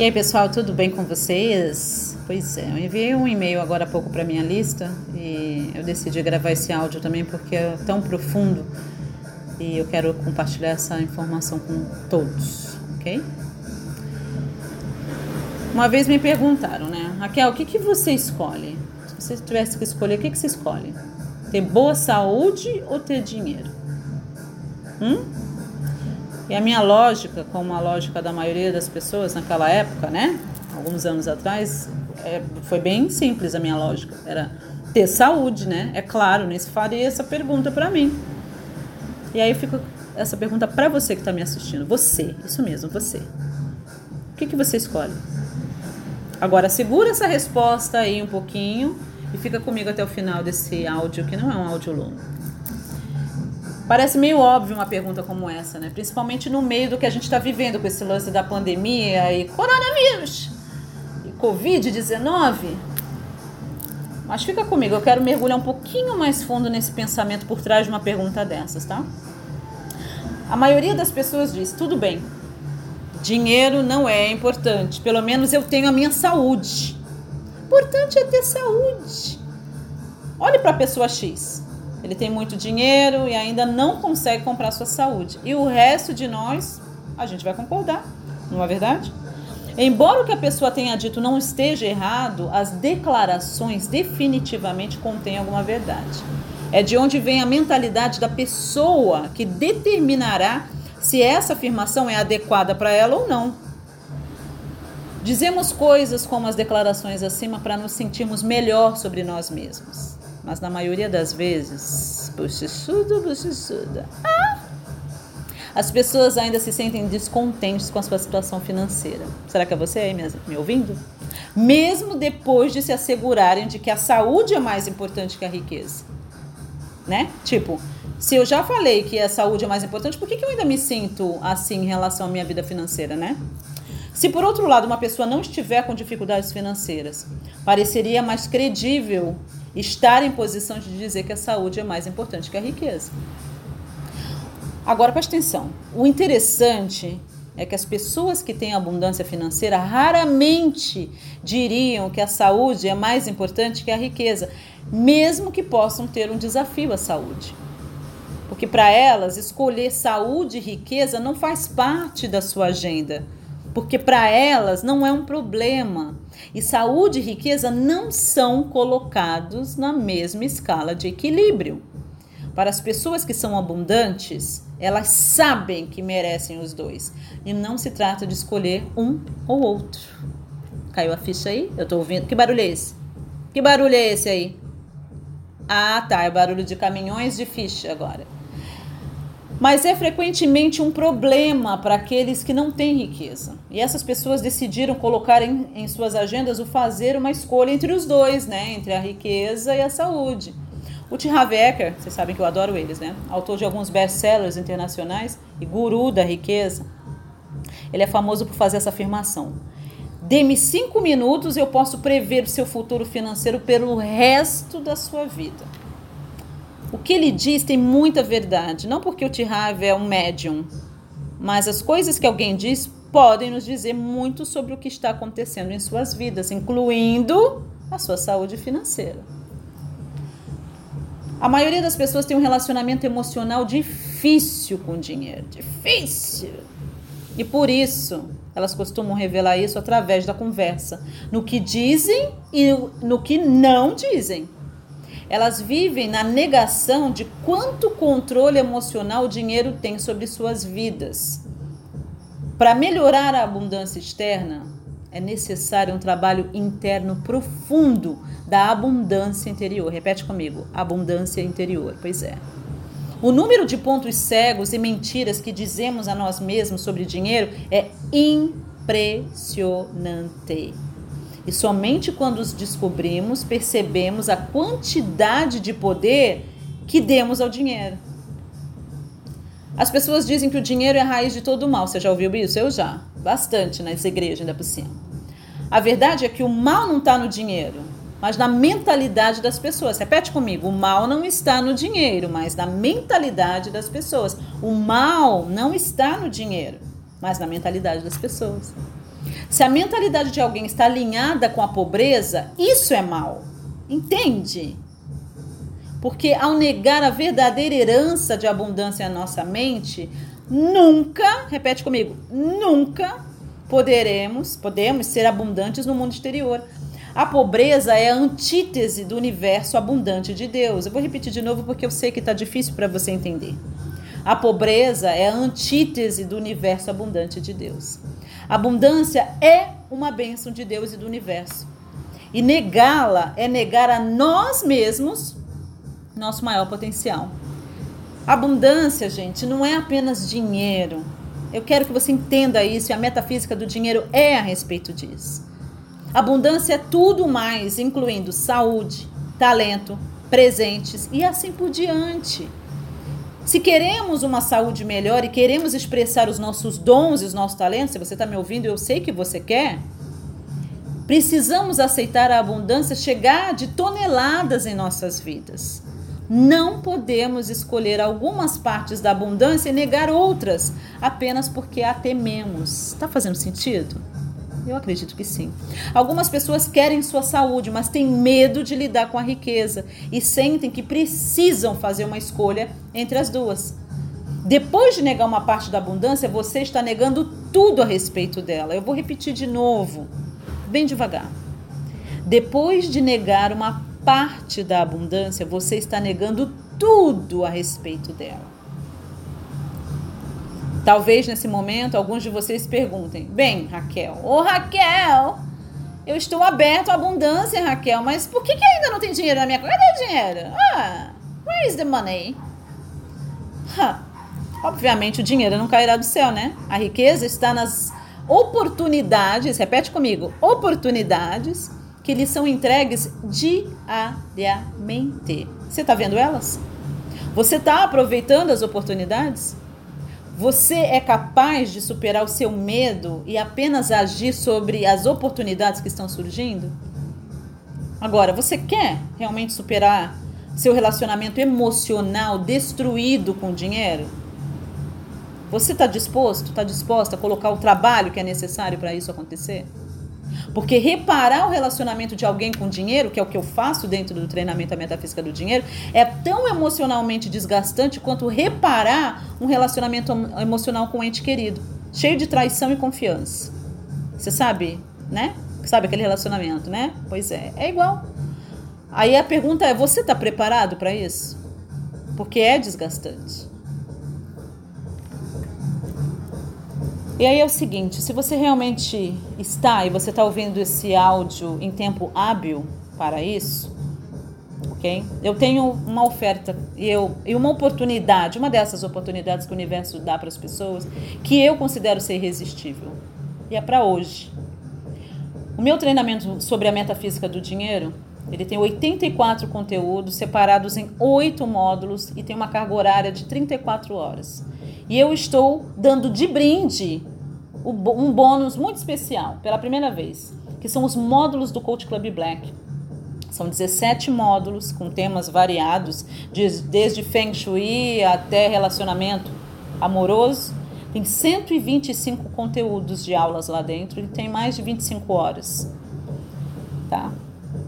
E aí, pessoal, tudo bem com vocês? Pois é, eu enviei um e-mail agora há pouco para minha lista e eu decidi gravar esse áudio também porque é tão profundo e eu quero compartilhar essa informação com todos, ok? Uma vez me perguntaram, né, Raquel, o que, que você escolhe? Se você tivesse que escolher, o que, que você escolhe? Ter boa saúde ou ter dinheiro? Hum? E a minha lógica, como a lógica da maioria das pessoas naquela época, né? Alguns anos atrás, é, foi bem simples a minha lógica. Era ter saúde, né? É claro, nem se faria essa pergunta para mim. E aí fica essa pergunta para você que está me assistindo. Você, isso mesmo, você. O que, que você escolhe? Agora segura essa resposta aí um pouquinho e fica comigo até o final desse áudio, que não é um áudio longo. Parece meio óbvio uma pergunta como essa, né? Principalmente no meio do que a gente está vivendo com esse lance da pandemia e coronavírus e Covid-19. Mas fica comigo, eu quero mergulhar um pouquinho mais fundo nesse pensamento por trás de uma pergunta dessas, tá? A maioria das pessoas diz: tudo bem, dinheiro não é importante, pelo menos eu tenho a minha saúde. Importante é ter saúde. Olhe para a pessoa X. Ele tem muito dinheiro e ainda não consegue comprar sua saúde. E o resto de nós, a gente vai concordar, não é verdade? Embora o que a pessoa tenha dito não esteja errado, as declarações definitivamente contêm alguma verdade. É de onde vem a mentalidade da pessoa que determinará se essa afirmação é adequada para ela ou não. Dizemos coisas como as declarações acima para nos sentirmos melhor sobre nós mesmos mas na maioria das vezes, buchichudo, buchichuda. Ah! As pessoas ainda se sentem descontentes com a sua situação financeira. Será que é você aí me ouvindo? Mesmo depois de se assegurarem de que a saúde é mais importante que a riqueza. Né? Tipo, se eu já falei que a saúde é mais importante, por que, que eu ainda me sinto assim em relação à minha vida financeira, né? Se por outro lado uma pessoa não estiver com dificuldades financeiras, pareceria mais credível estar em posição de dizer que a saúde é mais importante que a riqueza. Agora preste atenção: o interessante é que as pessoas que têm abundância financeira raramente diriam que a saúde é mais importante que a riqueza, mesmo que possam ter um desafio à saúde. Porque para elas, escolher saúde e riqueza não faz parte da sua agenda porque para elas não é um problema. E saúde e riqueza não são colocados na mesma escala de equilíbrio. Para as pessoas que são abundantes, elas sabem que merecem os dois. E não se trata de escolher um ou outro. Caiu a ficha aí? Eu tô ouvindo. Que barulho é esse? Que barulho é esse aí? Ah, tá. É barulho de caminhões de ficha agora mas é frequentemente um problema para aqueles que não têm riqueza. E essas pessoas decidiram colocar em, em, suas agendas o fazer uma escolha entre os dois, né? Entre a riqueza e a saúde. O T. Harv Eker, vocês sabem que eu adoro eles, né? Autor de alguns best-sellers internacionais e guru da riqueza. Ele é famoso por fazer essa afirmação. Dê-me cinco minutos e eu posso prever o seu futuro financeiro pelo resto da sua vida. O que ele diz tem muita verdade, não porque o Tihave é um médium, mas as coisas que alguém diz podem nos dizer muito sobre o que está acontecendo em suas vidas, incluindo a sua saúde financeira. A maioria das pessoas tem um relacionamento emocional difícil com dinheiro, difícil. E por isso, elas costumam revelar isso através da conversa, no que dizem e no que não dizem. Elas vivem na negação de quanto controle emocional o dinheiro tem sobre suas vidas. Para melhorar a abundância externa, é necessário um trabalho interno profundo da abundância interior. Repete comigo: abundância interior. Pois é. O número de pontos cegos e mentiras que dizemos a nós mesmos sobre dinheiro é impressionante. E somente quando os descobrimos, percebemos a quantidade de poder que demos ao dinheiro. As pessoas dizem que o dinheiro é a raiz de todo o mal. Você já ouviu isso? Eu já. Bastante nessa igreja, ainda por cima. A verdade é que o mal não está no dinheiro, mas na mentalidade das pessoas. Repete comigo: o mal não está no dinheiro, mas na mentalidade das pessoas. O mal não está no dinheiro, mas na mentalidade das pessoas. Se a mentalidade de alguém está alinhada com a pobreza, isso é mal. Entende? Porque ao negar a verdadeira herança de abundância na nossa mente, nunca, repete comigo, nunca poderemos, podemos ser abundantes no mundo exterior. A pobreza é a antítese do universo abundante de Deus. Eu vou repetir de novo porque eu sei que está difícil para você entender. A pobreza é a antítese do universo abundante de Deus. Abundância é uma bênção de Deus e do universo. E negá-la é negar a nós mesmos nosso maior potencial. Abundância, gente, não é apenas dinheiro. Eu quero que você entenda isso e a metafísica do dinheiro é a respeito disso. Abundância é tudo mais, incluindo saúde, talento, presentes e assim por diante. Se queremos uma saúde melhor e queremos expressar os nossos dons e os nossos talentos, se você está me ouvindo, eu sei que você quer, precisamos aceitar a abundância chegar de toneladas em nossas vidas. Não podemos escolher algumas partes da abundância e negar outras apenas porque a tememos. Está fazendo sentido? Eu acredito que sim. Algumas pessoas querem sua saúde, mas têm medo de lidar com a riqueza e sentem que precisam fazer uma escolha entre as duas. Depois de negar uma parte da abundância, você está negando tudo a respeito dela. Eu vou repetir de novo, bem devagar. Depois de negar uma parte da abundância, você está negando tudo a respeito dela. Talvez nesse momento alguns de vocês perguntem: Bem, Raquel, ô Raquel, eu estou aberto à abundância, Raquel, mas por que, que ainda não tem dinheiro na minha conta? Cadê o dinheiro? Ah, where is the money? Obviamente o dinheiro não cairá do céu, né? A riqueza está nas oportunidades, repete comigo, oportunidades que lhes são entregues diariamente. Você está vendo elas? Você está aproveitando as oportunidades? Você é capaz de superar o seu medo e apenas agir sobre as oportunidades que estão surgindo? Agora, você quer realmente superar seu relacionamento emocional destruído com dinheiro? Você está disposto, está disposta a colocar o trabalho que é necessário para isso acontecer? Porque reparar o relacionamento de alguém com dinheiro, que é o que eu faço dentro do treinamento da metafísica do dinheiro, é tão emocionalmente desgastante quanto reparar um relacionamento emocional com um ente querido, cheio de traição e confiança. Você sabe, né? Sabe aquele relacionamento, né? Pois é, é igual. Aí a pergunta é: você está preparado para isso? Porque é desgastante. E aí é o seguinte, se você realmente está e você está ouvindo esse áudio em tempo hábil para isso, ok? Eu tenho uma oferta e, eu, e uma oportunidade, uma dessas oportunidades que o universo dá para as pessoas, que eu considero ser irresistível. E é para hoje. O meu treinamento sobre a metafísica do dinheiro, ele tem 84 conteúdos separados em oito módulos e tem uma carga horária de 34 horas. E eu estou dando de brinde um bônus muito especial, pela primeira vez, que são os módulos do Coach Club Black. São 17 módulos com temas variados, desde Feng Shui até relacionamento amoroso. Tem 125 conteúdos de aulas lá dentro e tem mais de 25 horas. Tá?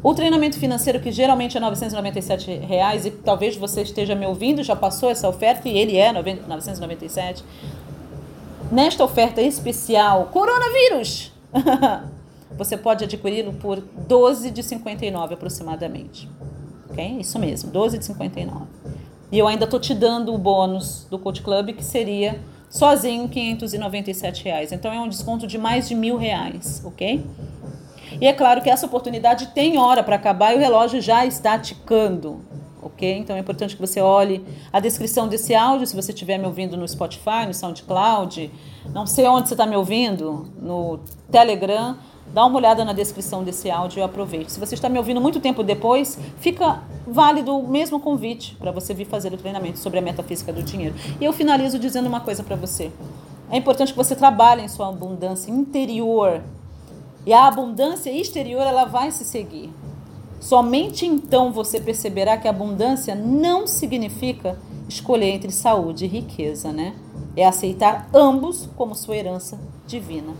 O treinamento financeiro, que geralmente é 997 reais, e talvez você esteja me ouvindo, já passou essa oferta e ele é 997. Nesta oferta especial, coronavírus, você pode adquiri-lo por 12 de 59 aproximadamente. Ok? Isso mesmo, 12 de 59. E eu ainda estou te dando o bônus do Coach Club, que seria sozinho 597 reais. Então é um desconto de mais de mil reais, ok? E é claro que essa oportunidade tem hora para acabar e o relógio já está ticando, ok? Então é importante que você olhe a descrição desse áudio, se você estiver me ouvindo no Spotify, no SoundCloud, não sei onde você está me ouvindo, no Telegram, dá uma olhada na descrição desse áudio e aproveite. Se você está me ouvindo muito tempo depois, fica válido o mesmo convite para você vir fazer o treinamento sobre a metafísica do dinheiro. E eu finalizo dizendo uma coisa para você. É importante que você trabalhe em sua abundância interior, e a abundância exterior ela vai se seguir. Somente então você perceberá que abundância não significa escolher entre saúde e riqueza, né? É aceitar ambos como sua herança divina.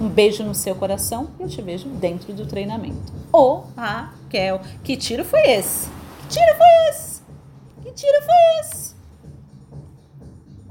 Um beijo no seu coração e eu te vejo dentro do treinamento. Ô, Raquel, que tiro foi esse? Que tiro foi esse? Que tiro foi esse?